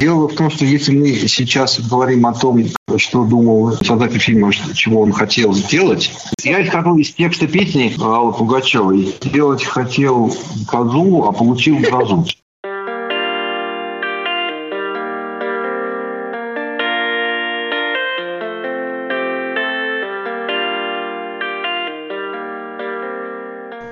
Дело в том, что если мы сейчас говорим о том, что думал создатель фильма, чего он хотел сделать, я исходил из текста песни Аллы Пугачевой. Сделать хотел козу, а получил грозу.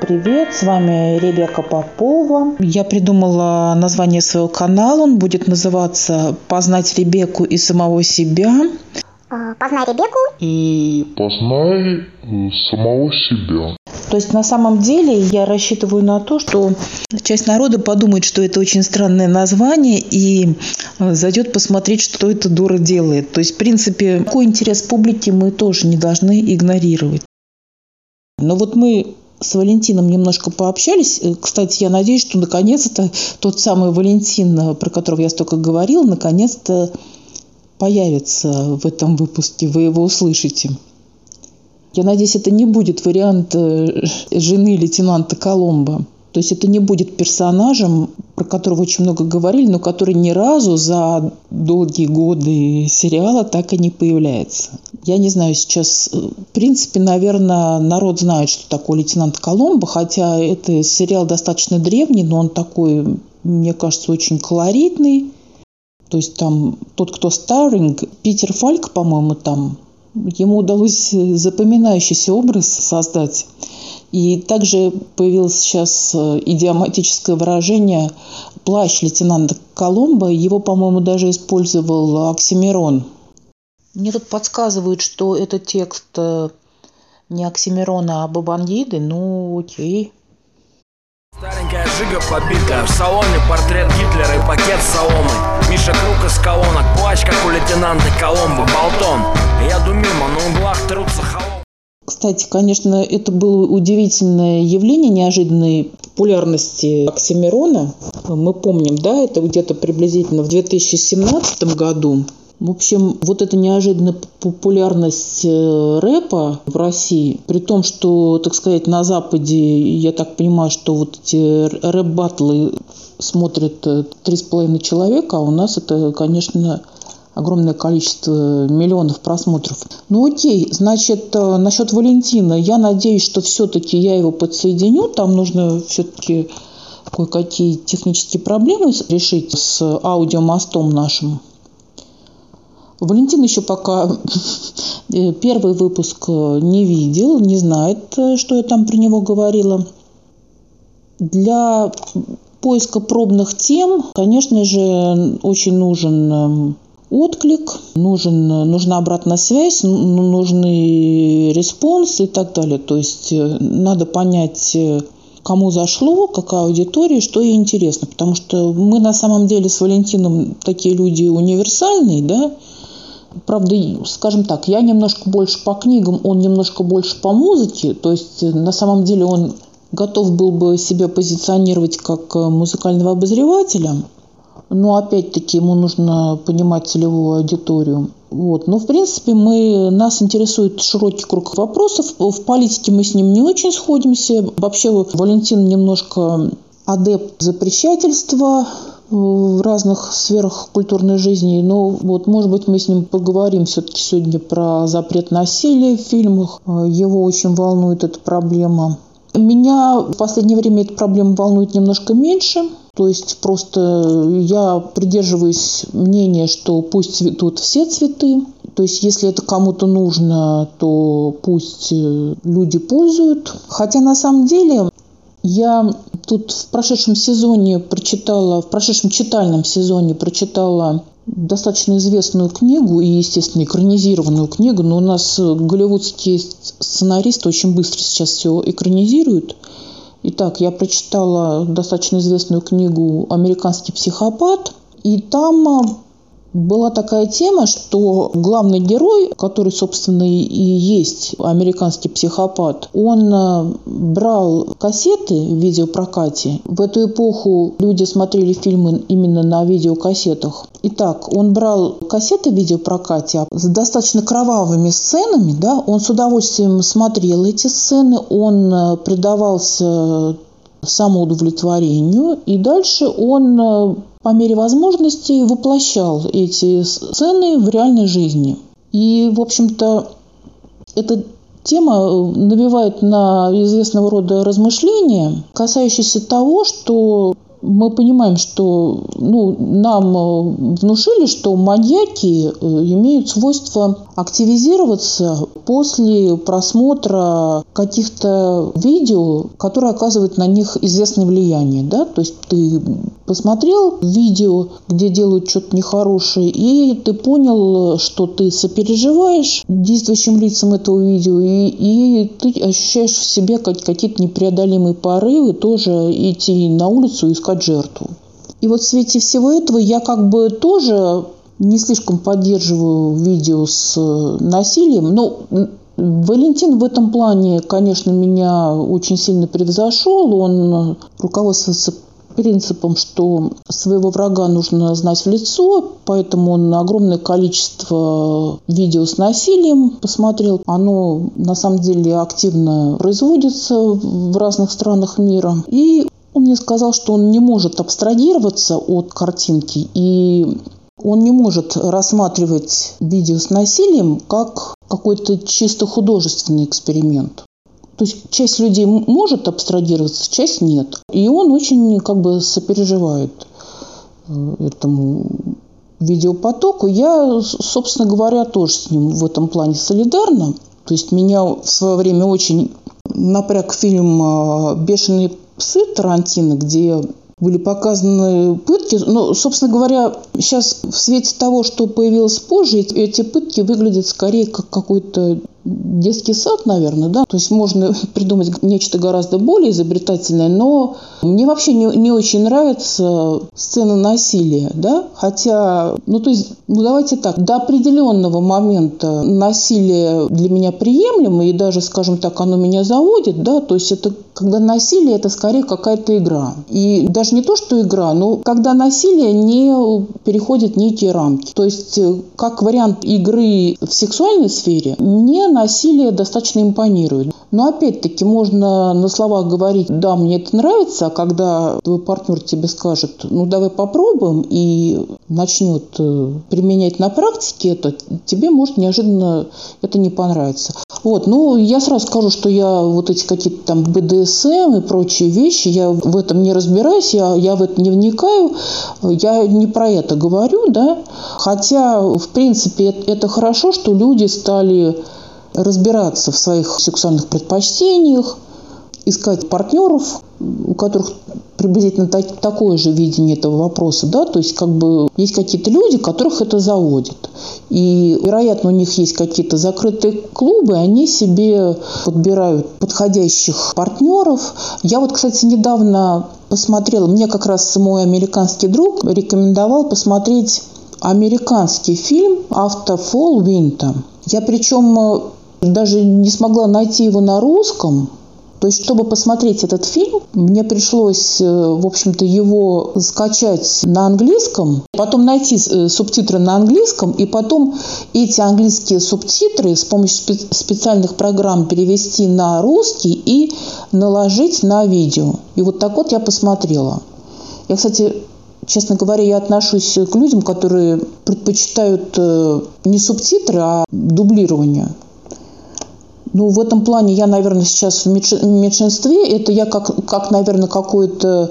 Привет, с вами Ребека Попова. Я придумала название своего канала. Он будет называться «Познать Ребеку и самого себя». А, познай Ребеку. И познай самого себя. То есть на самом деле я рассчитываю на то, что часть народа подумает, что это очень странное название и э, зайдет посмотреть, что это дура делает. То есть, в принципе, такой интерес публики мы тоже не должны игнорировать. Но вот мы с Валентином немножко пообщались. Э, кстати, я надеюсь, что наконец-то тот самый Валентин, э, про которого я столько говорил, наконец-то появится в этом выпуске. Вы его услышите. Я надеюсь, это не будет вариант э, жены лейтенанта Коломбо. То есть это не будет персонажем, про которого очень много говорили, но который ни разу за долгие годы сериала так и не появляется. Я не знаю, сейчас, э, в принципе, наверное, народ знает, что такое лейтенант Коломбо, хотя это сериал достаточно древний, но он такой, мне кажется, очень колоритный. То есть там тот, кто старинг, Питер Фальк, по-моему, там, ему удалось запоминающийся образ создать. И также появилось сейчас э, идиоматическое выражение «плащ лейтенанта Коломбо». Его, по-моему, даже использовал Оксимирон. Мне тут подсказывают, что этот текст э, не Оксимирона, а Бабангиды. Ну, окей. Старенькая жига побитая, в салоне портрет Гитлера и пакет с Миша Круг из колонок, плащ, как у лейтенанта Коломбо, болтон Я иду мимо, на углах трутся холопы кстати, конечно, это было удивительное явление неожиданной популярности Оксимирона. Мы помним, да, это где-то приблизительно в 2017 году. В общем, вот эта неожиданная популярность э, рэпа в России, при том, что, так сказать, на Западе, я так понимаю, что вот эти рэп-баттлы смотрят 3,5 человека, а у нас это, конечно, огромное количество миллионов просмотров. Ну окей, значит, э, насчет Валентина, я надеюсь, что все-таки я его подсоединю, там нужно все-таки кое-какие технические проблемы решить с аудиомостом нашим. Валентин еще пока э, первый выпуск э, не видел, не знает, что я там про него говорила. Для поиска пробных тем, конечно же, очень нужен отклик, нужен, нужна обратная связь, нужны response и так далее. То есть э, надо понять, э, кому зашло, какая аудитория, что ей интересно. Потому что мы на самом деле с Валентином такие люди универсальные, да, Правда, скажем так, я немножко больше по книгам, он немножко больше по музыке. То есть э, на самом деле он готов был бы себя позиционировать как музыкального обозревателя – но опять-таки ему нужно понимать целевую аудиторию. Вот. Но, в принципе, мы, нас интересует широкий круг вопросов. В политике мы с ним не очень сходимся. Вообще, Валентин немножко адепт запрещательства в разных сферах культурной жизни. Но вот, может быть, мы с ним поговорим все-таки сегодня про запрет насилия в фильмах. Его очень волнует эта проблема. Меня в последнее время эта проблема волнует немножко меньше. То есть просто я придерживаюсь мнения, что пусть цветут все цветы. То есть если это кому-то нужно, то пусть э, люди пользуют. Хотя на самом деле я тут в прошедшем сезоне прочитала, в прошедшем читальном сезоне прочитала достаточно известную книгу и, естественно, экранизированную книгу, но у нас голливудские сценаристы очень быстро сейчас все экранизируют. Итак, я прочитала достаточно известную книгу «Американский психопат», и там была такая тема, что главный герой, который, собственно, и есть американский психопат, он э, брал кассеты в видеопрокате. В эту эпоху люди смотрели фильмы именно на видеокассетах. Итак, он брал кассеты в видеопрокате с достаточно кровавыми сценами, да, он с удовольствием смотрел эти сцены, он э, предавался самоудовлетворению, и дальше он э, по мере возможностей воплощал эти сцены в реальной жизни. И, в общем-то, эта тема э, навевает на известного рода размышления, касающиеся того, что мы понимаем, что ну, нам э, внушили, что маньяки э, имеют свойство активизироваться после просмотра каких-то видео, которые оказывают на них известное влияние. Да? То есть ты посмотрел видео, где делают что-то нехорошее, и ты понял, что ты сопереживаешь действующим лицам этого видео, и, и ты ощущаешь в себе какие-то непреодолимые порывы тоже идти на улицу и искать жертву. И вот в свете всего этого я как бы тоже не слишком поддерживаю видео с насилием. Но Валентин в этом плане, конечно, меня очень сильно превзошел. Он руководствуется принципом, что своего врага нужно знать в лицо, поэтому он огромное количество видео с насилием посмотрел. Оно на самом деле активно производится в разных странах мира. И он мне сказал, что он не может абстрагироваться от картинки и он не может рассматривать видео с насилием как какой-то чисто художественный эксперимент. То есть часть людей может абстрагироваться, часть нет. И он очень как бы сопереживает э, этому видеопотоку. Я, собственно говоря, тоже с ним в этом плане солидарна. То есть меня в свое время очень напряг фильм э, «Бешеные псы» Тарантино, где были показаны пытки. Но, собственно говоря, сейчас в свете того, что появилось позже, эти пытки выглядят скорее как какой-то детский сад, наверное, да. То есть можно придумать нечто гораздо более изобретательное, но мне вообще не, не очень нравится сцена насилия, да. Хотя, ну то есть, ну давайте так, до определенного момента насилие для меня приемлемо, и даже, скажем так, оно меня заводит, да. То есть это когда насилие это скорее какая-то игра. И даже не то, что игра, но когда насилие не переходит некие рамки. То есть как вариант игры в сексуальной сфере, мне насилие достаточно импонирует. Но опять-таки можно на словах говорить, да, мне это нравится, а когда твой партнер тебе скажет, ну давай попробуем, и начнет э, применять на практике это, тебе может неожиданно это не понравиться. Вот, ну я сразу скажу, что я вот эти какие-то там БДСМ и прочие вещи, я в этом не разбираюсь, я, я в это не вникаю, я не про это говорю, да, хотя в принципе это хорошо, что люди стали разбираться в своих сексуальных предпочтениях, искать партнеров, у которых приблизительно так, такое же видение этого вопроса, да, то есть как бы есть какие-то люди, которых это заводит. И, вероятно, у них есть какие-то закрытые клубы, они себе подбирают подходящих партнеров. Я вот, кстати, недавно посмотрела, мне как раз мой американский друг рекомендовал посмотреть американский фильм «Автофол Винта». Я причем даже не смогла найти его на русском. То есть, чтобы посмотреть этот фильм, мне пришлось, э, в общем-то, его скачать на английском, потом найти э, субтитры на английском, и потом эти английские субтитры с помощью специальных программ перевести на русский и наложить на видео. И вот так вот я посмотрела. Я, кстати, честно говоря, я отношусь к людям, которые предпочитают э, не субтитры, а дублирование. Ну, в этом плане я, наверное, сейчас в меньшинстве. Это я как, как наверное, какой-то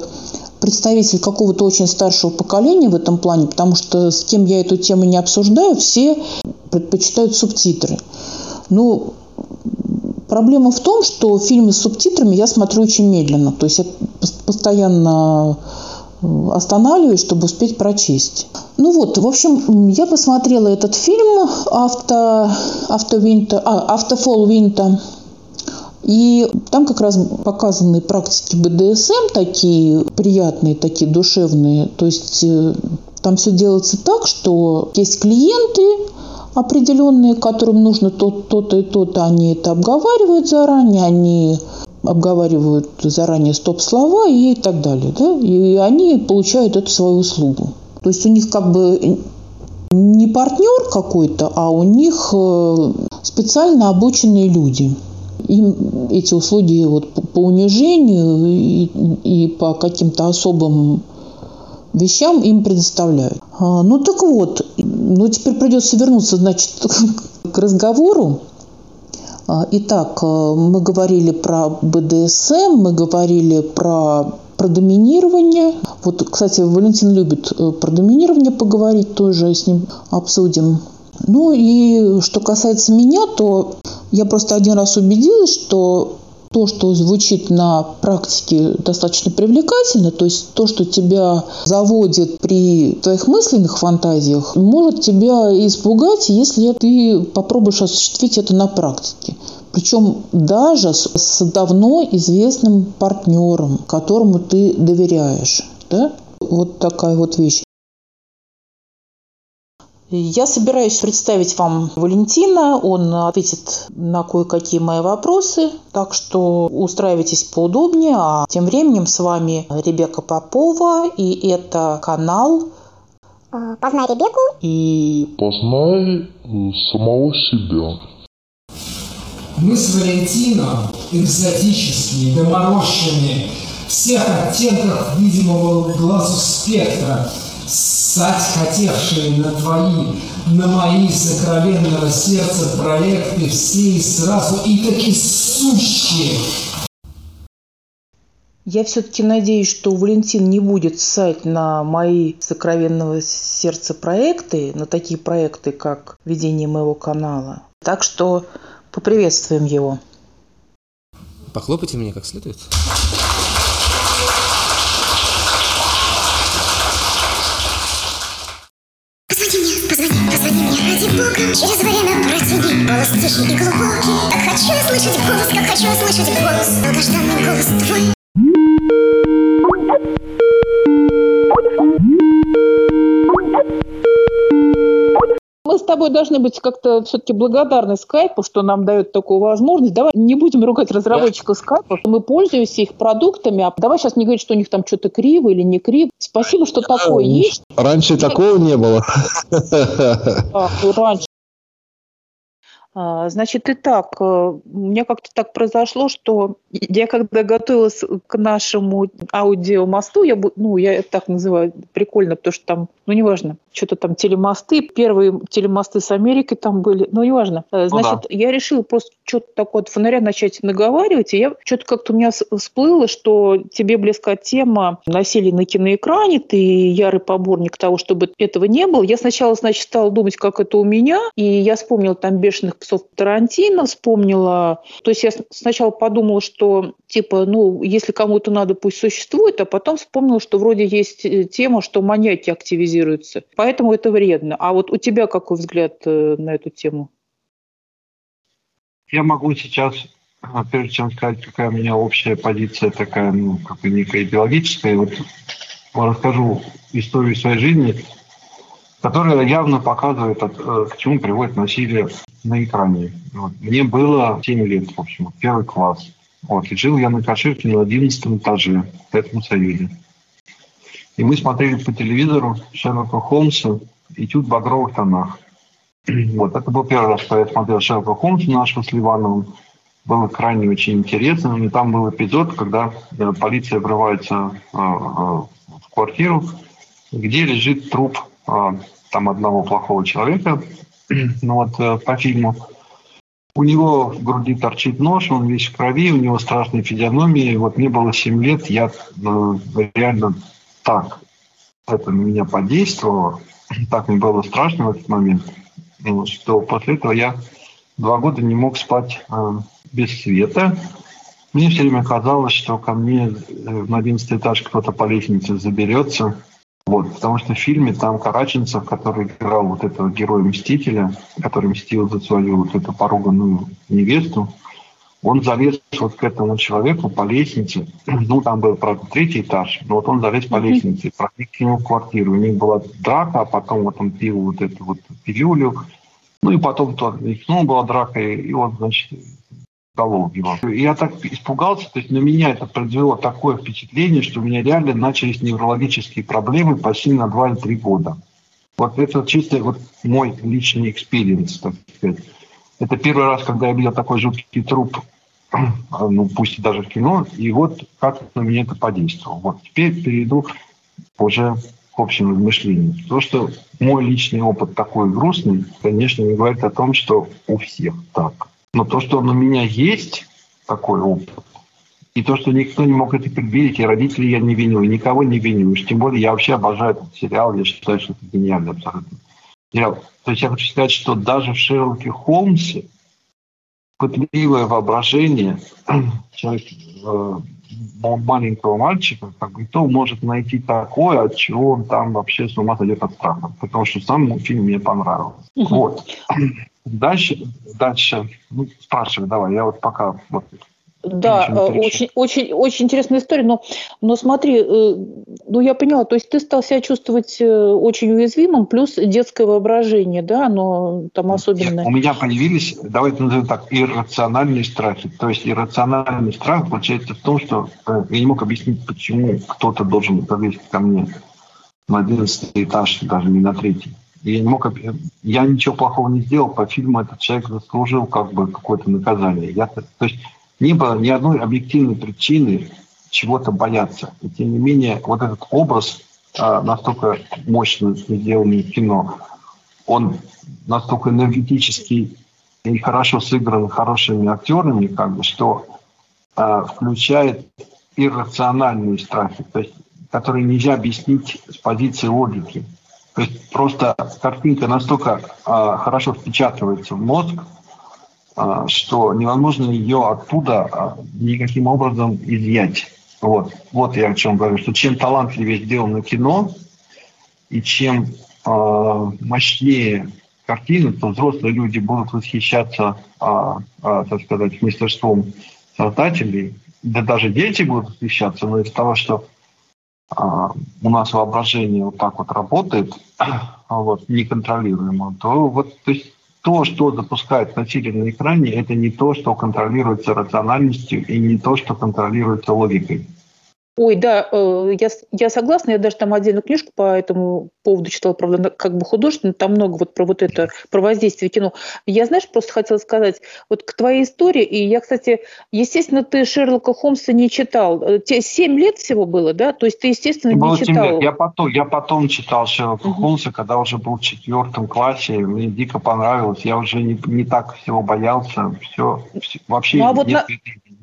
представитель какого-то очень старшего поколения в этом плане, потому что с кем я эту тему не обсуждаю, все предпочитают субтитры. Ну, проблема в том, что фильмы с субтитрами я смотрю очень медленно. То есть я постоянно останавливаюсь, чтобы успеть прочесть. Ну вот, в общем, я посмотрела этот фильм «Авто, авто Винта», а, «Автофол Винта», и там как раз показаны практики БДСМ такие приятные, такие душевные. То есть э, там все делается так, что есть клиенты определенные, которым нужно то-то и то-то, они это обговаривают заранее, они обговаривают заранее стоп-слова и так далее. Да? И они получают эту свою услугу. То есть у них как бы не партнер какой-то, а у них э, специально обученные люди. им эти услуги вот по унижению и, и по каким-то особым вещам им предоставляют. А, ну так вот, ну теперь придется вернуться, значит, к разговору. А, итак, а, мы говорили про БДСМ, мы говорили про про доминирование. Вот, кстати, Валентин любит э, про доминирование поговорить, тоже с ним обсудим. Ну и что касается меня, то я просто один раз убедилась, что то, что звучит на практике достаточно привлекательно, то есть то, что тебя заводит при твоих мысленных фантазиях, может тебя испугать, если ты попробуешь осуществить это на практике. Причем даже с давно известным партнером, которому ты доверяешь. Да? Вот такая вот вещь. Я собираюсь представить вам Валентина. Он ответит на кое-какие мои вопросы. Так что устраивайтесь поудобнее. А тем временем с вами Ребека Попова. И это канал э, Познай Ребеку. И Познай самого себя. Мы с Валентином экзотическими, доморощенными, всех оттенков видимого глазу спектра – Стать хотевшие на твои, на мои сокровенного сердца проекты все и сразу и таки сущие. Я все-таки надеюсь, что Валентин не будет ссать на мои сокровенного сердца проекты, на такие проекты, как ведение моего канала. Так что поприветствуем его. Похлопайте мне как следует. Через время протяни голос тихий и глубокий Так хочу я слышать голос, как хочу я слышать голос Долгожданный голос твой Мы с тобой должны быть как-то все-таки благодарны скайпу, что нам дает такую возможность. Давай не будем ругать разработчиков скайпа. Мы пользуемся их продуктами. А давай сейчас не говорить, что у них там что-то криво или не криво. Спасибо, что такое есть. Раньше такого не было. Раньше значит, итак, э, у меня как-то так произошло, что я когда готовилась к нашему аудиомосту, я, ну, я это так называю, прикольно, потому что там, ну, неважно, что-то там телемосты, первые телемосты с Америкой там были, ну, неважно. Э, значит, ну, да. я решила просто что-то такое от фонаря начать наговаривать, и я что-то как-то у меня всплыло, что тебе близка тема насилия на киноэкране, ты ярый поборник того, чтобы этого не было. Я сначала, значит, стала думать, как это у меня, и я вспомнила там «Бешеных псов Тарантино, вспомнила. То есть я сначала подумала, что типа, ну, если кому-то надо, пусть существует, а потом вспомнила, что вроде есть э, тема, что маньяки активизируются. Поэтому это вредно. А вот у тебя какой взгляд э, на эту тему? Я могу сейчас, а, прежде чем сказать, какая у меня общая позиция такая, ну, как бы некая идеологическая, вот расскажу историю своей жизни которая явно показывает, э, к чему приводит насилие на экране. Вот. Мне было 7 лет, в общем, первый класс. Вот. И жил я на Каширке на 11 этаже в Советском Союзе. И мы смотрели по телевизору Шерлока Холмса «Этюд в багровых тонах». Вот, это был первый раз, когда я смотрел Шерлока Холмса нашего с Ливановым. Было крайне очень интересно. И там был эпизод, когда э, полиция врывается э, в квартиру, где лежит труп там одного плохого человека, ну вот э, по фильму. У него в груди торчит нож, он весь в крови, у него страшная физиономия. Вот мне было 7 лет, я ну, реально так это на меня подействовало, так мне было страшно в этот момент, ну, что после этого я два года не мог спать э, без света. Мне все время казалось, что ко мне э, на 11 этаж кто-то по лестнице заберется, вот, потому что в фильме там Караченцев, который играл вот этого героя-мстителя, который мстил за свою вот эту поруганную невесту, он залез вот к этому человеку по лестнице. Ну, там был, правда, третий этаж, но вот он залез по лестнице, проник к нему в квартиру. У них была драка, а потом вот он пил вот эту вот пилюлю. Ну, и потом то, ну, была драка, и он, значит, голову его. Я так испугался, то есть на меня это произвело такое впечатление, что у меня реально начались неврологические проблемы почти на 2 или 3 года. Вот это чисто вот мой личный experience. Это первый раз, когда я видел такой жуткий труп ну, пусть даже в кино, и вот как на меня это подействовало. Вот теперь перейду уже к общему размышлению. То, что мой личный опыт такой грустный, конечно, не говорит о том, что у всех так. Но то, что он у меня есть, такой опыт, и то, что никто не мог это предвидеть, и родителей я не виню, и никого не виню. Уж тем более я вообще обожаю этот сериал, я считаю, что это гениальный абсолютно сериал. То есть я хочу сказать, что даже в Шерлоке Холмсе пытливое воображение человек, э, маленького мальчика, как бы, то может найти такое, от чего он там вообще с ума сойдет от страха. Потому что сам фильм мне понравился. Угу. Вот. Дальше, дальше, ну, спрашивай, давай, я вот пока вот да, э, очень, очень, очень интересная история, но, но смотри, э, ну я поняла, то есть ты стал себя чувствовать э, очень уязвимым, плюс детское воображение, да, оно там особенное. У меня появились, давайте назовем так, иррациональные страхи. То есть иррациональный страх получается в том, что я не мог объяснить, почему кто-то должен залезть ко мне на 11 этаж, даже не на третий. Не мог, я ничего плохого не сделал, по фильму этот человек заслужил как бы какое-то наказание. Я, то есть не было ни одной объективной причины чего-то бояться. И тем не менее, вот этот образ а, настолько мощно сделанный в кино, он настолько энергетический и хорошо сыгран хорошими актерами, как бы, что а, включает иррациональные страхи, то есть, которые нельзя объяснить с позиции логики. То есть просто картинка настолько а, хорошо впечатывается в мозг, а, что невозможно ее оттуда а, никаким образом изъять. Вот, вот я о чем говорю, что чем талантливее сделано кино, и чем э, мощнее картина, то взрослые люди будут восхищаться, э, э, так сказать, мастерством создателей, да даже дети будут восхищаться, но из-за того, что у нас воображение вот так вот работает, вот, неконтролируемо, то вот, то есть то, что запускает носитель на экране, это не то, что контролируется рациональностью и не то, что контролируется логикой. Ой, да, э, я, я согласна, я даже там отдельную книжку по этому поводу читала, правда, как бы художественно, там много вот про вот это, про воздействие кино. Я, знаешь, просто хотела сказать, вот к твоей истории, и я, кстати, естественно, ты Шерлока Холмса не читал. Э, тебе 7 лет всего было, да? То есть ты, естественно, не было читал. Лет. Я потом, я потом читал Шерлока угу. Холмса, когда уже был в четвертом классе, мне дико понравилось, я уже не, не так всего боялся, все, все вообще ну, а вот нет на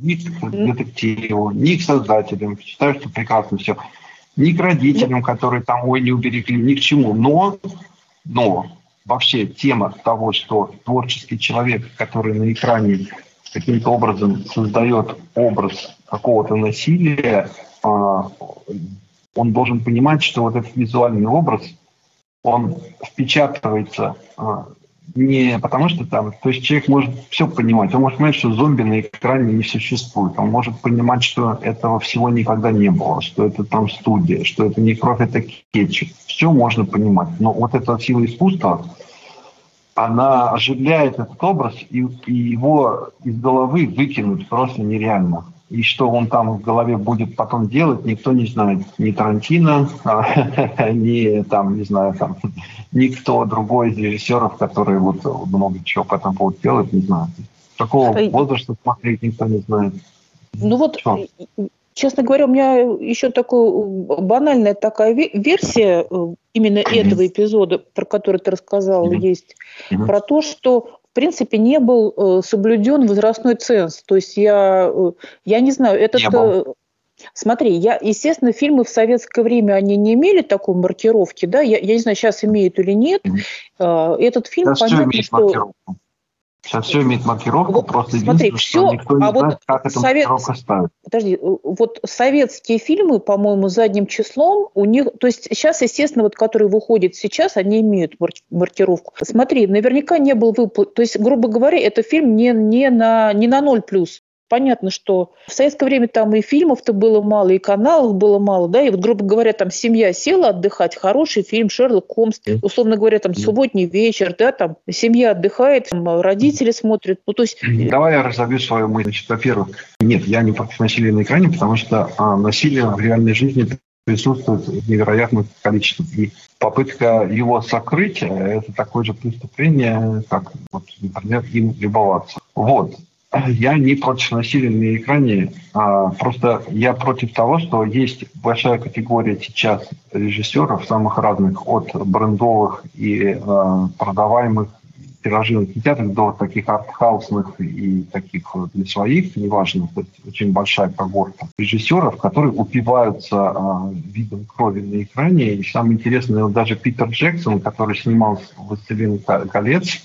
ни к детективу, ни к создателям. Считаю, что прекрасно все. Ни к родителям, которые там, ой, не уберегли, ни к чему. Но, но вообще тема того, что творческий человек, который на экране каким-то образом создает образ какого-то насилия, а, он должен понимать, что вот этот визуальный образ, он впечатывается а, не потому что там, то есть человек может все понимать, он может понимать, что зомби на экране не существует, он может понимать, что этого всего никогда не было, что это там студия, что это не кровь, это кетчуп. Все можно понимать, но вот эта сила искусства, она оживляет этот образ, и, и его из головы выкинуть просто нереально. И что он там в голове будет потом делать, никто не знает. Ни Тарантино, ни там, не знаю, там, никто другой из режиссеров, которые вот много чего по этому поводу делают, не знаю. Какого возраста смотреть никто не знает. Ну вот, что? честно говоря, у меня еще такая банальная такая версия э, именно этого эпизода, про который ты рассказал, mm-hmm. есть, mm-hmm. про то, что в принципе, не был э, соблюден возрастной ценз. То есть я, э, я не знаю, этот... Э, смотри, я, естественно, фильмы в советское время, они не имели такой маркировки, да, я, я не знаю, сейчас имеют или нет. Mm-hmm. Этот фильм, сейчас понятно, что... Маркировку. Сейчас все имеет маркировку, вот, просто смотри, все, что никто не а знает, вот как эту совет... маркировку ставить. Подожди, вот советские фильмы, по-моему, задним числом, у них, то есть сейчас, естественно, вот которые выходят сейчас, они имеют маркировку. Смотри, наверняка не был выплат, то есть, грубо говоря, это фильм не, не, на, не на ноль плюс понятно, что в советское время там и фильмов-то было мало, и каналов было мало, да, и вот, грубо говоря, там семья села отдыхать, хороший фильм Шерлок Холмс, условно говоря, там субботний вечер, да, там семья отдыхает, там, родители смотрят, ну, то есть... Давай я разобью свою мысль. Значит, во-первых, нет, я не против насилия на экране, потому что а, насилие в реальной жизни присутствует в невероятном количестве. И попытка его сокрыть – это такое же преступление, как, вот, например, им любоваться. Вот. Я не против насилия на экране, а просто я против того, что есть большая категория сейчас режиссеров самых разных, от брендовых и э, продаваемых тиражированных кинотеатров до таких артхаусных и таких для своих, неважно, очень большая когорта режиссеров, которые упиваются э, видом крови на экране. И самое интересное, даже Питер Джексон, который снимал «Властелин колец»,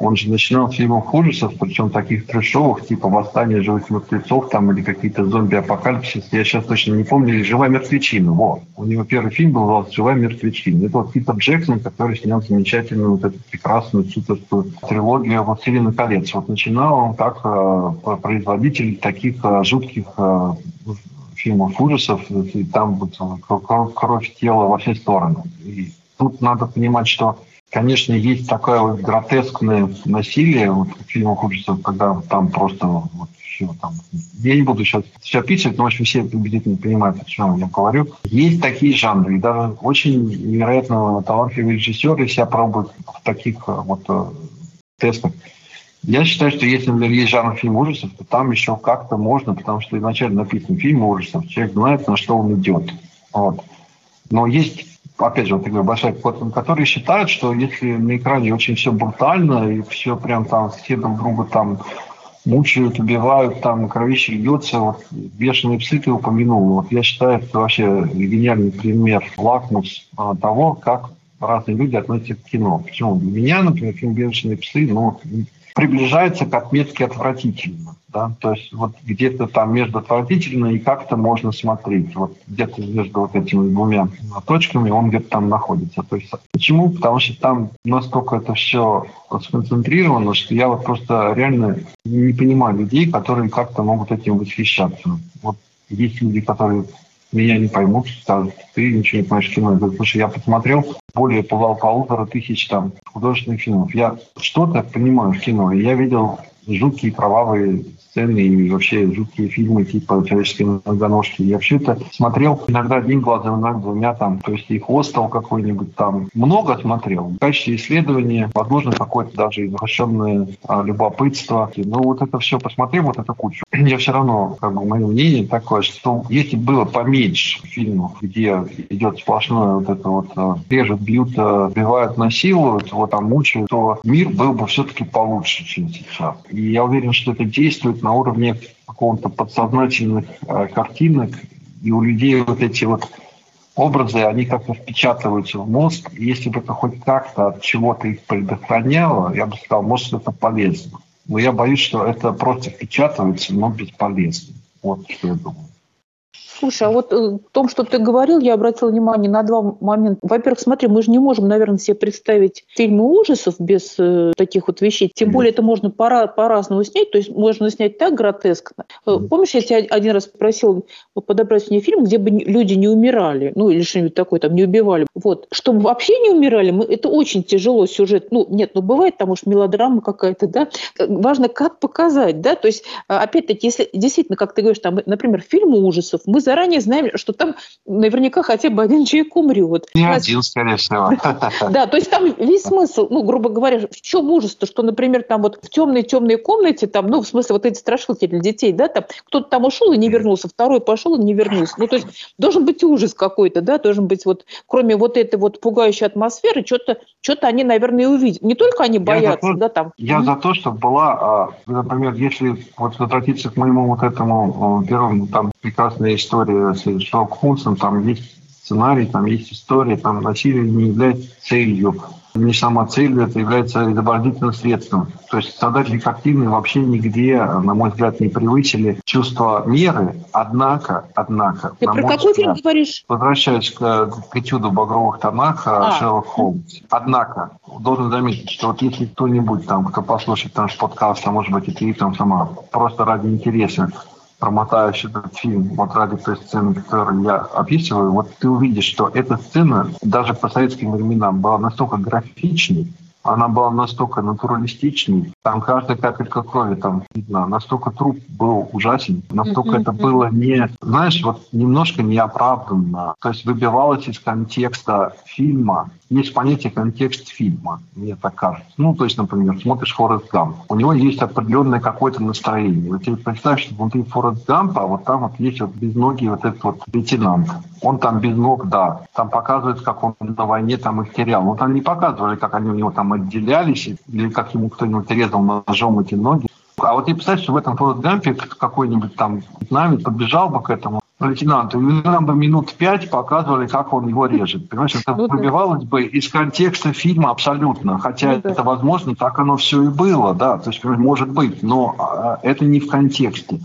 он же начинал с фильмов ужасов, причем таких трешовых, типа «Восстание живых мертвецов» там, или какие-то зомби-апокалипсис. Я сейчас точно не помню. Или «Живая мертвечина». Вот. У него первый фильм был «Живая мертвечина». Это вот Питер Джексон, который снял замечательную вот эту прекрасную суперскую трилогию «Властелина колец». Вот начинал он как э, производитель таких э, жутких э, фильмов ужасов. И там вот, кровь тела во все стороны. И тут надо понимать, что Конечно, есть такое вот гротескное насилие вот, в фильмах ужасов, когда там просто вот все там. Я не буду сейчас все описывать, но, в общем, все убедительно понимают, о чем я говорю. Есть такие жанры, и даже очень невероятно талантливые режиссеры себя пробуют в таких э, вот э, тестах. Я считаю, что если, например, есть жанр фильм ужасов, то там еще как-то можно, потому что изначально написан фильм ужасов, человек знает, на что он идет. Вот. Но есть опять же, вот я говорю, большая которые считают, что если на экране очень все брутально, и все прям там все друг друга там мучают, убивают, там кровище льется, вот бешеные псы ты упомянул. Вот я считаю, это вообще гениальный пример, лакмус а, того, как разные люди относятся к кино. Почему? Для меня, например, фильм «Бешеные псы» ну, приближается к отметке отвратительно. Да? То есть вот где-то там между отвратительно и как-то можно смотреть. Вот где-то между вот этими двумя точками он где-то там находится. То есть почему? Потому что там настолько это все сконцентрировано, что я вот просто реально не понимаю людей, которые как-то могут этим восхищаться. Вот есть люди, которые меня не поймут, скажут, ты ничего не понимаешь в кино. Я говорю, слушай, я посмотрел более полутора тысяч там художественных фильмов. Я что-то понимаю в кино, и я видел жуткие кровавые сцены и вообще жуткие фильмы типа «Человеческие многоножки». Я все это смотрел иногда одним глазом, иногда двумя там. То есть и «Хостел» какой-нибудь там. Много смотрел. В качестве исследования, возможно, какое-то даже извращенное а, любопытство. Ну, вот это все посмотрел, вот эту кучу. Я все равно, как бы, мое мнение такое, что если было поменьше фильмов, где идет сплошное вот это вот а, режут, бьют, а, убивают, насилуют, вот там мучают, то мир был бы все-таки получше, чем сейчас. И я уверен, что это действует на уровне какого-то подсознательных э, картинок, и у людей вот эти вот образы, они как-то впечатываются в мозг. И если бы это хоть как-то от чего-то их предохраняло, я бы сказал, может, это полезно. Но я боюсь, что это просто впечатывается, но бесполезно. Вот что я думаю. Слушай, а вот э, в том, что ты говорил, я обратила внимание на два момента. Во-первых, смотри, мы же не можем, наверное, себе представить фильмы ужасов без э, таких вот вещей. Тем более это можно пора, по-разному снять. То есть можно снять так гротескно. Э, помнишь, я тебя один раз просил подобрать мне фильм, где бы люди не умирали, ну или что-нибудь такое, там не убивали. Вот. Чтобы вообще не умирали, мы, это очень тяжело сюжет. Ну, нет, ну бывает, потому что мелодрама какая-то, да. Важно, как показать, да. То есть, опять-таки, если действительно, как ты говоришь, там, например, фильмы ужасов, мы заранее знаем, что там наверняка хотя бы один человек умрет. Не Раз... один, скорее всего. Да, то есть там весь смысл, ну, грубо говоря, в чем ужас-то, что, например, там вот в темной-темной комнате, там, ну, в смысле, вот эти страшилки для детей, да, там кто-то там ушел и не вернулся, второй пошел и не вернулся. Ну, то есть должен быть ужас какой-то, да, должен быть вот, кроме вот этой вот пугающей атмосферы, что-то что они, наверное, увидят. Не только они боятся, я то, да, там. Я за то, чтобы была, а, например, если вот возвратиться к моему вот этому первому, там, прекрасная история с Шерлок Холмсом, там есть сценарий, там есть история, там насилие не является целью не сама цель, это является изобразительным средством. То есть создатели картины вообще нигде, на мой взгляд, не превысили чувство меры, однако, однако... Ты про какой фильм говоришь? Возвращаясь к, к этюду «Багровых тонах» а. Шерлок Холмс. Однако, должен заметить, что вот если кто-нибудь там, кто послушает наш подкаст, а может быть и ты там сама, просто ради интереса, промотаешь этот фильм вот ради той сцены, которую я описываю, вот ты увидишь, что эта сцена даже по советским временам была настолько графичной, она была настолько натуралистичной, там каждая капелька крови там видна, настолько труп был ужасен, настолько mm-hmm. это было не, знаешь, вот немножко неоправданно, то есть выбивалось из контекста фильма, есть понятие контекст фильма, мне так кажется. Ну, то есть, например, смотришь Форест Гамп, у него есть определенное какое-то настроение. Вот тебе представь, что внутри Форест Гампа, вот там вот есть вот безногий вот этот вот лейтенант. Он там без ног, да. Там показывают, как он на войне там их терял. Но там не показывали, как они у него там отделялись, или как ему кто-нибудь резал ножом эти ноги. А вот и представь, что в этом Форест Гампе какой-нибудь там вьетнамец подбежал бы к этому лейтенанту, нам бы минут пять показывали, как он его режет. Понимаешь, это ну, выбивалось бы из контекста фильма абсолютно. Хотя ну, это, возможно, так оно все и было, да, то есть, может быть, но а, это не в контексте.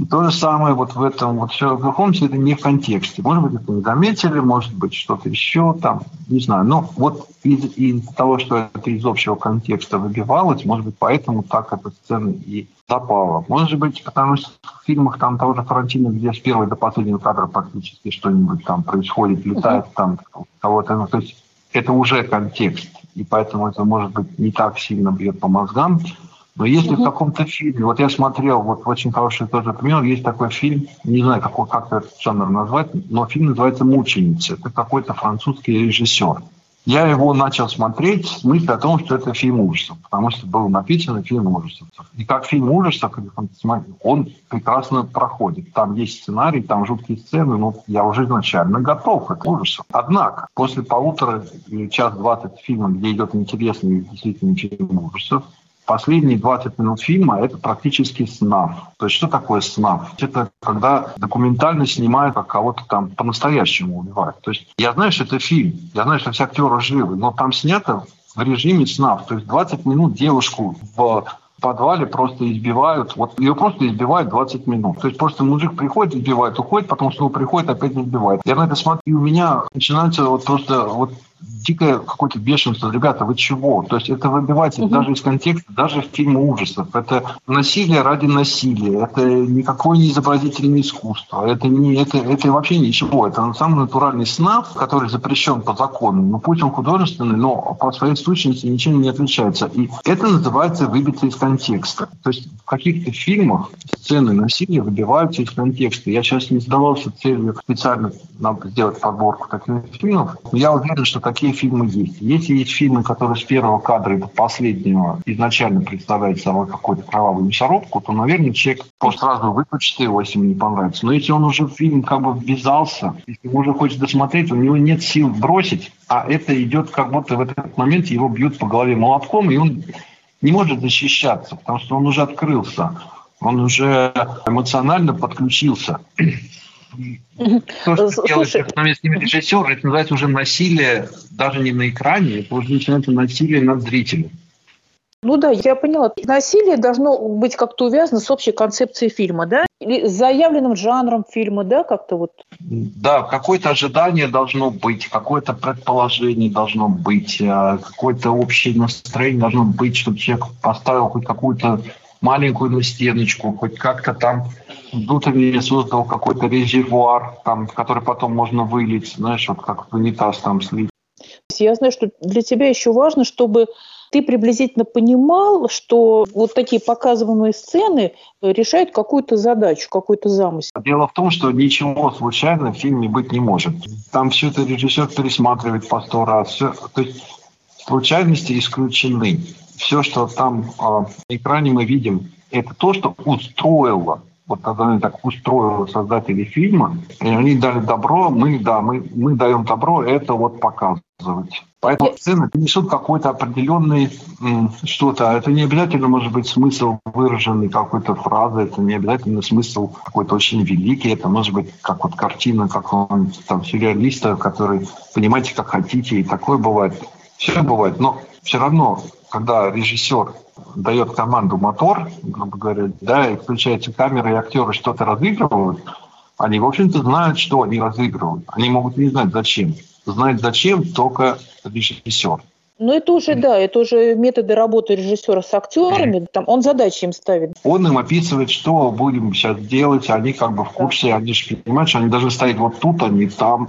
И то же самое вот в этом, вот Шерлоке Холмсе это не в контексте. Может быть, это не заметили, может быть, что-то еще там, не знаю. Но вот из, из того, что это из общего контекста выбивалось, может быть, поэтому так эта сцена и запала. Может быть, потому что в фильмах там того же Фарантино, где с первого до последнего кадра практически что-нибудь там происходит, летает там кого-то. Ну, то есть это уже контекст, и поэтому это, может быть, не так сильно бьет по мозгам. Но если угу. в каком-то фильме, вот я смотрел, вот очень хороший тоже пример, есть такой фильм, не знаю, как, как этот жанр назвать, но фильм называется «Мученица». Это какой-то французский режиссер. Я его начал смотреть с мыслью о том, что это фильм ужасов, потому что был написан фильм ужасов. И как фильм ужасов, он прекрасно проходит. Там есть сценарий, там жуткие сцены, но я уже изначально готов к ужасам. Однако, после полутора или час двадцать фильма, где идет интересный действительно фильм ужасов, Последние 20 минут фильма – это практически снав. То есть что такое снав? Это когда документально снимают, как кого-то там по-настоящему убивают. То есть я знаю, что это фильм, я знаю, что все актеры живы, но там снято в режиме снав. То есть 20 минут девушку в подвале просто избивают. Вот ее просто избивают 20 минут. То есть просто мужик приходит, избивает, уходит, потом снова приходит, опять избивает. Я на это смотрю, и у меня начинается вот просто вот дикое какое-то бешенство. Ребята, вы чего? То есть это выбивается угу. даже из контекста, даже в фильме ужасов. Это насилие ради насилия. Это никакое не изобразительное искусство. Это, не, это, это вообще ничего. Это самый натуральный снав, который запрещен по закону. Ну, пусть он художественный, но по своей сущности ничем не отличается. И это называется выбиться из контекста. То есть в каких-то фильмах сцены насилия выбиваются из контекста. Я сейчас не задавался целью специально нам сделать подборку таких фильмов. Но я уверен, что такие фильмы есть. Если есть фильмы, которые с первого кадра до последнего изначально представляют собой какую-то кровавую мясорубку, то, наверное, человек просто сразу выключит его, если ему не понравится. Но если он уже в фильм как бы ввязался, если он уже хочет досмотреть, у него нет сил бросить, а это идет как будто в этот момент его бьют по голове молотком, и он не может защищаться, потому что он уже открылся, он уже эмоционально подключился. То, что Слушай, делает с ними режиссер, это называется уже насилие даже не на экране, это уже начинается насилие над зрителем. Ну да, я поняла. Насилие должно быть как-то увязано с общей концепцией фильма, да? Или с заявленным жанром фильма, да, как-то вот? Да, какое-то ожидание должно быть, какое-то предположение должно быть, а, какое-то общее настроение должно быть, чтобы человек поставил хоть какую-то маленькую на стеночку, хоть как-то там внутренне создал какой-то резервуар, там, который потом можно вылить, знаешь, вот как в унитаз там слить. Я знаю, что для тебя еще важно, чтобы ты приблизительно понимал, что вот такие показываемые сцены решают какую-то задачу, какой-то замысел. Дело в том, что ничего случайно в фильме быть не может. Там все это режиссер пересматривает по сто раз. Все, то есть случайности исключены. Все, что там э, на экране мы видим, это то, что устроило вот тогда так устроили создатели фильма, и они дали добро, мы, да, мы, мы даем добро это вот показывать. Поэтому сцены несут какой-то определенный что-то. Это не обязательно может быть смысл выраженный какой-то фразы, это не обязательно смысл какой-то очень великий, это может быть как вот картина, как он там сюрреалиста, который понимаете, как хотите, и такое бывает. Все бывает, но все равно, когда режиссер дает команду мотор, грубо говоря, да, и включается камера, и актеры что-то разыгрывают, они, в общем-то, знают, что они разыгрывают. Они могут не знать, зачем. Знать, зачем, только режиссер. Ну, это уже, да, это уже методы работы режиссера с актерами. Там, он задачи им ставит. Он им описывает, что будем сейчас делать. Они как бы в курсе, они же понимают, что они должны стоять вот тут, а не там.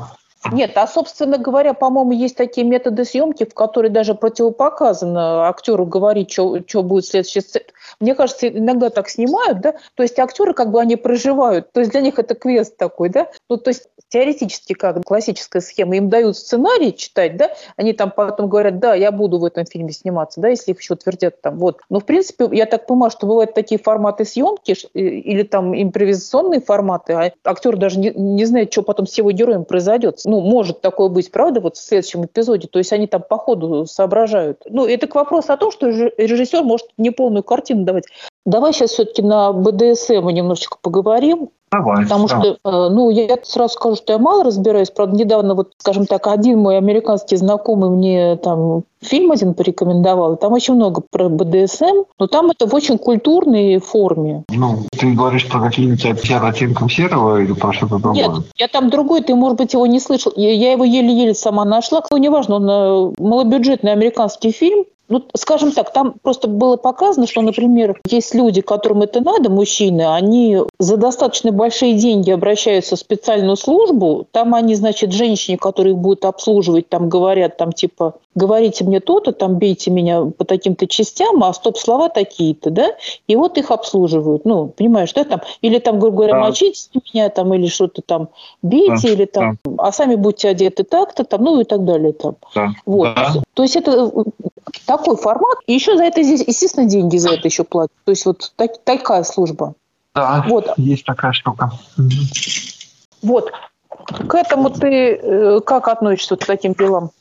Нет, а, собственно говоря, по-моему, есть такие методы съемки, в которые даже противопоказано актеру говорить, что будет следующий сцена. Мне кажется, иногда так снимают, да, то есть актеры как бы они проживают, то есть для них это квест такой, да, ну то есть теоретически как классическая схема, им дают сценарий читать, да, они там потом говорят, да, я буду в этом фильме сниматься, да, если их еще твердят там, вот. Но в принципе, я так понимаю, что бывают такие форматы съемки или там импровизационные форматы, а актер даже не, не знает, что потом с его героем произойдет. Ну, может такое быть, правда, вот в следующем эпизоде, то есть они там по ходу соображают. Ну, это к вопросу о том, что режиссер может неполную картину давать. Давай сейчас все-таки на БДСМ немножечко поговорим. Давай. Потому да. что, э, ну, я сразу скажу, что я мало разбираюсь. Правда, недавно, вот, скажем так, один мой американский знакомый мне там фильм один порекомендовал. Там очень много про БДСМ, но там это в очень культурной форме. Ну, ты говоришь про какие-нибудь оттенков серого или про что-то другое? Нет, я там другой, ты, может быть, его не слышал. Я, я его еле-еле сама нашла. Ну, неважно, он э, малобюджетный американский фильм, ну, скажем так, там просто было показано, что, например, есть люди, которым это надо, мужчины, они за достаточно большие деньги обращаются в специальную службу, там они, значит, женщине, которая их будет обслуживать, там говорят, там типа, говорите мне то-то, там бейте меня по таким-то частям, а стоп-слова такие-то, да, и вот их обслуживают. Ну, понимаешь, да, там, или там, грубо говоря, да. мочите меня, там, или что-то там бейте, да. или там, да. а сами будьте одеты так-то, там, ну и так далее, там. Да. Вот. Да. То есть это такой формат. И еще за это здесь, естественно, деньги за это еще платят. То есть вот так, такая служба. Да, вот. есть такая штука. Вот. К этому ты э, как относишься вот к таким делам?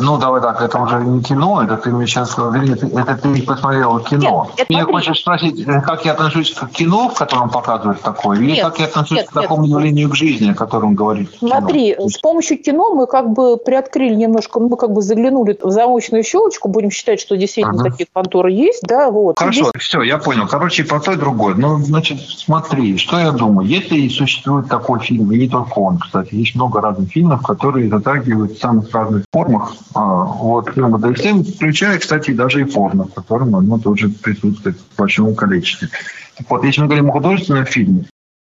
Ну, давай так, это уже не кино, это ты мне сейчас говоришь, это ты посмотрел кино. Нет, Меня хочешь спросить, э, как я отношусь к кино, в котором показывают такое, или нет, как я отношусь нет, к такому нет. явлению к жизни, о котором говорит Смотри, кино? с помощью кино мы как бы приоткрыли немножко, мы как бы заглянули в замочную щелочку, будем считать, что действительно ага. такие конторы есть, да, вот. Хорошо, Здесь... все, я понял. Короче, про то и другое. Ну, значит, смотри, что я думаю. Если существует такой фильм, и не только он, кстати, есть много разных фильмов, которые затрагивают самых разных форм формах. А, вот фильм БДСМ включая, кстати, даже и порно, в котором оно тоже присутствует в большом количестве. Так вот, если мы говорим о художественном фильме,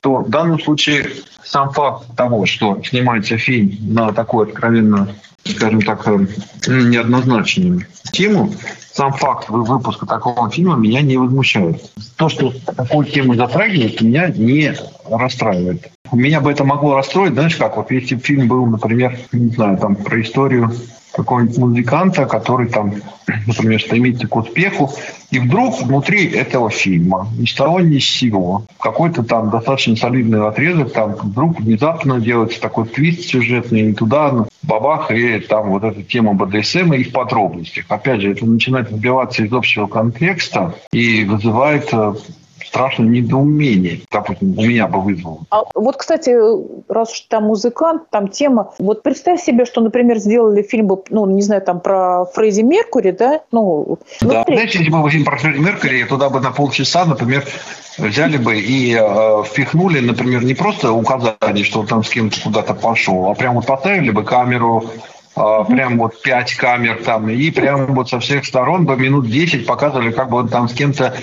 то в данном случае сам факт того, что снимается фильм на такую откровенно, скажем так, э, неоднозначную тему, сам факт выпуска такого фильма меня не возмущает. То, что такую тему затрагивает, меня не расстраивает. Меня бы это могло расстроить, знаешь как, вот если фильм был, например, не знаю, там про историю какого-нибудь музыканта, который там, например, стремится к успеху, и вдруг внутри этого фильма, ни с того ни с сего, какой-то там достаточно солидный отрезок, там вдруг внезапно делается такой твист сюжетный, и туда ну, бабах, и там вот эта тема БДСМ и в подробностях. Опять же, это начинает выбиваться из общего контекста и вызывает страшное недоумение, допустим, у меня бы вызвало. А вот, кстати, раз уж там музыкант, там тема, вот представь себе, что, например, сделали фильм, ну, не знаю, там про Фредди Меркури, да? Ну, да, ну, знаете, если бы фильм про Фредди Меркури, туда бы на полчаса, например, взяли бы и э, впихнули, например, не просто указание, что он там с кем-то куда-то пошел, а прямо вот поставили бы камеру, Uh, прям вот пять камер там, и прям вот со всех сторон бы минут 10 показывали, как бы он там с кем-то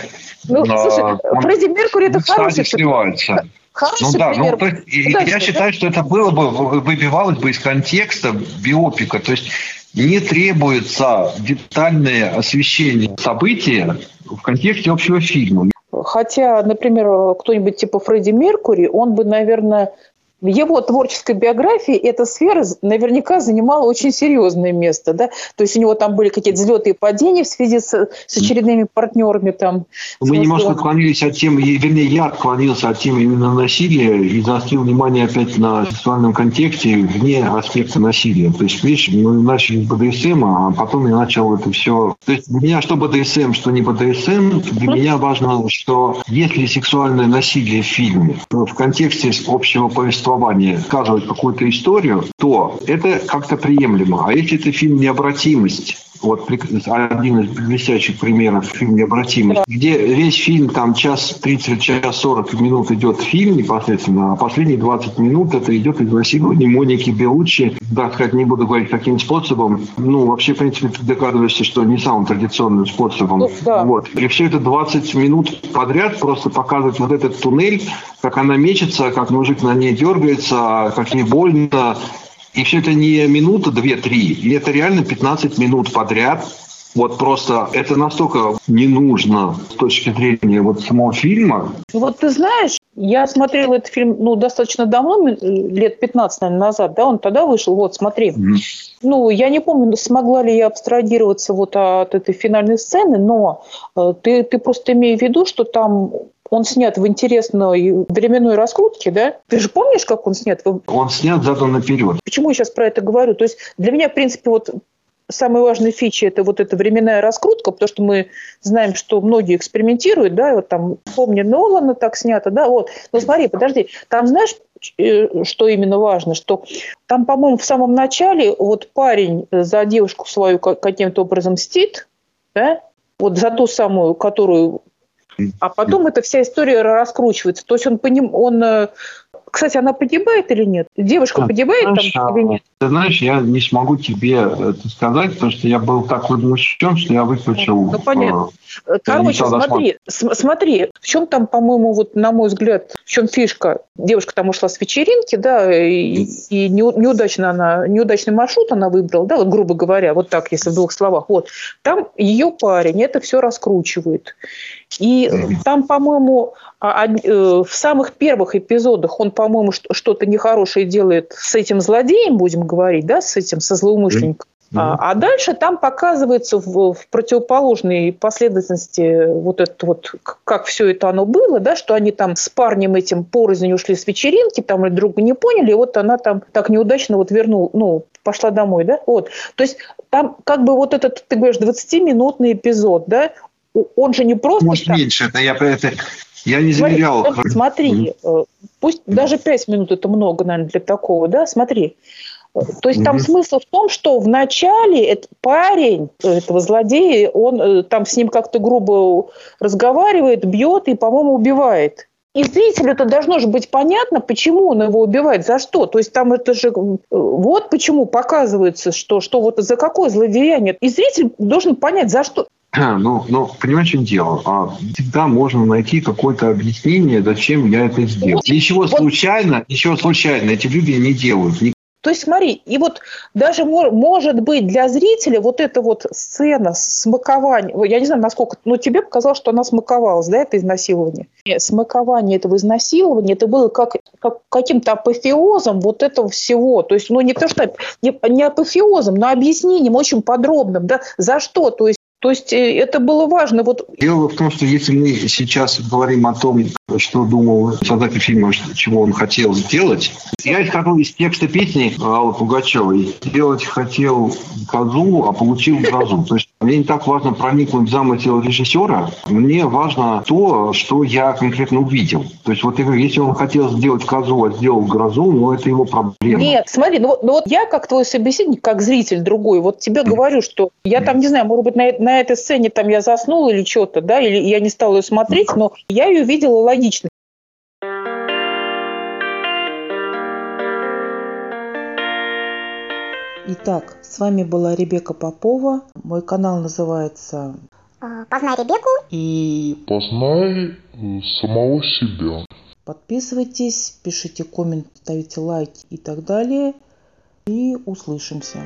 ну, слушай, Фредди Меркури это хороший сливается. Хороший ну да, пример. ну Дальше, я считаю, что это было бы, выбивалось бы из контекста биопика. То есть не требуется детальное освещение события в контексте общего фильма. Хотя, например, кто-нибудь типа Фредди Меркури, он бы, наверное, его творческой биографии эта сфера наверняка занимала очень серьезное место. Да? То есть у него там были какие-то взлеты и падения в связи с, с очередными партнерами. Там, Мы немножко отклонились от темы, вернее, я отклонился от темы именно насилия и заострил внимание опять на сексуальном контексте вне аспекта насилия. То есть, видишь, мы начали с БДСМ, а потом я начал это все... То есть для меня что БДСМ, что не БДСМ, для меня важно, что если сексуальное насилие в фильме в контексте общего повествования повествования сказывать какую-то историю, то это как-то приемлемо. А если это фильм «Необратимость», Вот один из блестящих примеров фильм «Необратимость», где весь фильм, там час 30, час 40 минут идет фильм непосредственно, а последние 20 минут это идет изнасилование Моники Белуччи. Да, сказать, не буду говорить каким способом. Ну, вообще, в принципе, ты догадываешься, что не самым традиционным способом. Ну, да. Вот. И все это 20 минут подряд просто показывает вот этот туннель, как она мечется, как мужик на ней дергается, как ей больно, и все это не минута, две, три. И это реально 15 минут подряд. Вот просто это настолько не нужно с точки зрения вот самого фильма. Вот ты знаешь, я смотрела этот фильм ну, достаточно давно, лет 15, наверное, назад, да, он тогда вышел, вот, смотри. Mm-hmm. Ну, я не помню, смогла ли я абстрагироваться вот от этой финальной сцены, но э, ты, ты просто имей в виду, что там он снят в интересной временной раскрутке, да? Ты же помнишь, как он снят? Он снят задом наперед. Почему я сейчас про это говорю? То есть для меня, в принципе, вот самая важная фича – это вот эта временная раскрутка, потому что мы знаем, что многие экспериментируют, да, вот там, помню, Нолана так снято, да, вот. Но смотри, подожди, там знаешь, э, что именно важно, что там, по-моему, в самом начале вот парень за девушку свою каким-то образом мстит, да, вот за ту самую, которую а потом эта вся история раскручивается. То есть он, поним, он э, кстати, она погибает или нет? Девушка а, погибает знаешь, там или нет? Ты знаешь, я не смогу тебе это сказать, потому что я был так возмущен, что я выключил. Ну, понятно. Э, Короче, смотри, смотри, в чем там, по-моему, вот на мой взгляд, в чем фишка? Девушка там ушла с вечеринки, да, и, и неудачно она, неудачный маршрут она выбрала, да, вот грубо говоря, вот так, если в двух словах. Вот. Там ее парень это все раскручивает. И там, по-моему, а, э, в самых первых эпизодах он, по-моему, что-то нехорошее делает с этим злодеем, будем говорить, да, с этим, со злоумышленником. Mm-hmm. А, а дальше там показывается в, в противоположной последовательности вот это вот, как все это оно было, да, что они там с парнем этим порознь ушли с вечеринки, там и друга не поняли, и вот она там так неудачно вот вернул, ну, пошла домой, да, вот. То есть там как бы вот этот, ты говоришь, 20-минутный эпизод, да, он же не просто... Может, там... меньше, это я, это, я не замерял. Смотри, смотри mm-hmm. пусть даже 5 минут это много, наверное, для такого, да, смотри. Э, то есть mm-hmm. там смысл в том, что в начале этот парень этого злодея, он там с ним как-то грубо разговаривает, бьет и, по-моему, убивает. И зрителю это должно же быть понятно, почему он его убивает, за что. То есть там это же вот почему показывается, что, что вот за какое злодеяние. И зритель должен понять, за что. Ну, ну, понимаешь, в чем дело? А, всегда можно найти какое-то объяснение, зачем я это сделал. Ничего случайно, ничего случайно эти люди не делают. То есть смотри, и вот даже может быть для зрителя вот эта вот сцена смакования, я не знаю, насколько, но тебе показалось, что она смаковалась, да, это изнасилование? Смакование этого изнасилования, это было как, как каким-то апофеозом вот этого всего. То есть, ну не то, что не, не апофеозом, но объяснением очень подробным, да, за что, то есть то есть э, это было важно. Вот... Дело в том, что если мы сейчас говорим о том, что думал создатель фильма, чего он хотел сделать, я исхожу из текста песни Аллы Пугачевой. Сделать хотел козу, а получил грозу. То есть мне не так важно проникнуть в замысел режиссера, мне важно то, что я конкретно увидел. То есть вот если он хотел сделать козу, а сделал грозу, ну это его проблема. Нет, смотри, ну вот, ну вот я как твой собеседник, как зритель другой, вот тебе говорю, что я там, не знаю, может быть, на, на этой сцене там я заснула или что-то, да, или я не стала ее смотреть, но я ее видела логично. Итак, с вами была Ребека Попова. Мой канал называется а, Познай Ребеку и Познай э, самого себя. Подписывайтесь, пишите комменты, ставите лайки и так далее. И услышимся.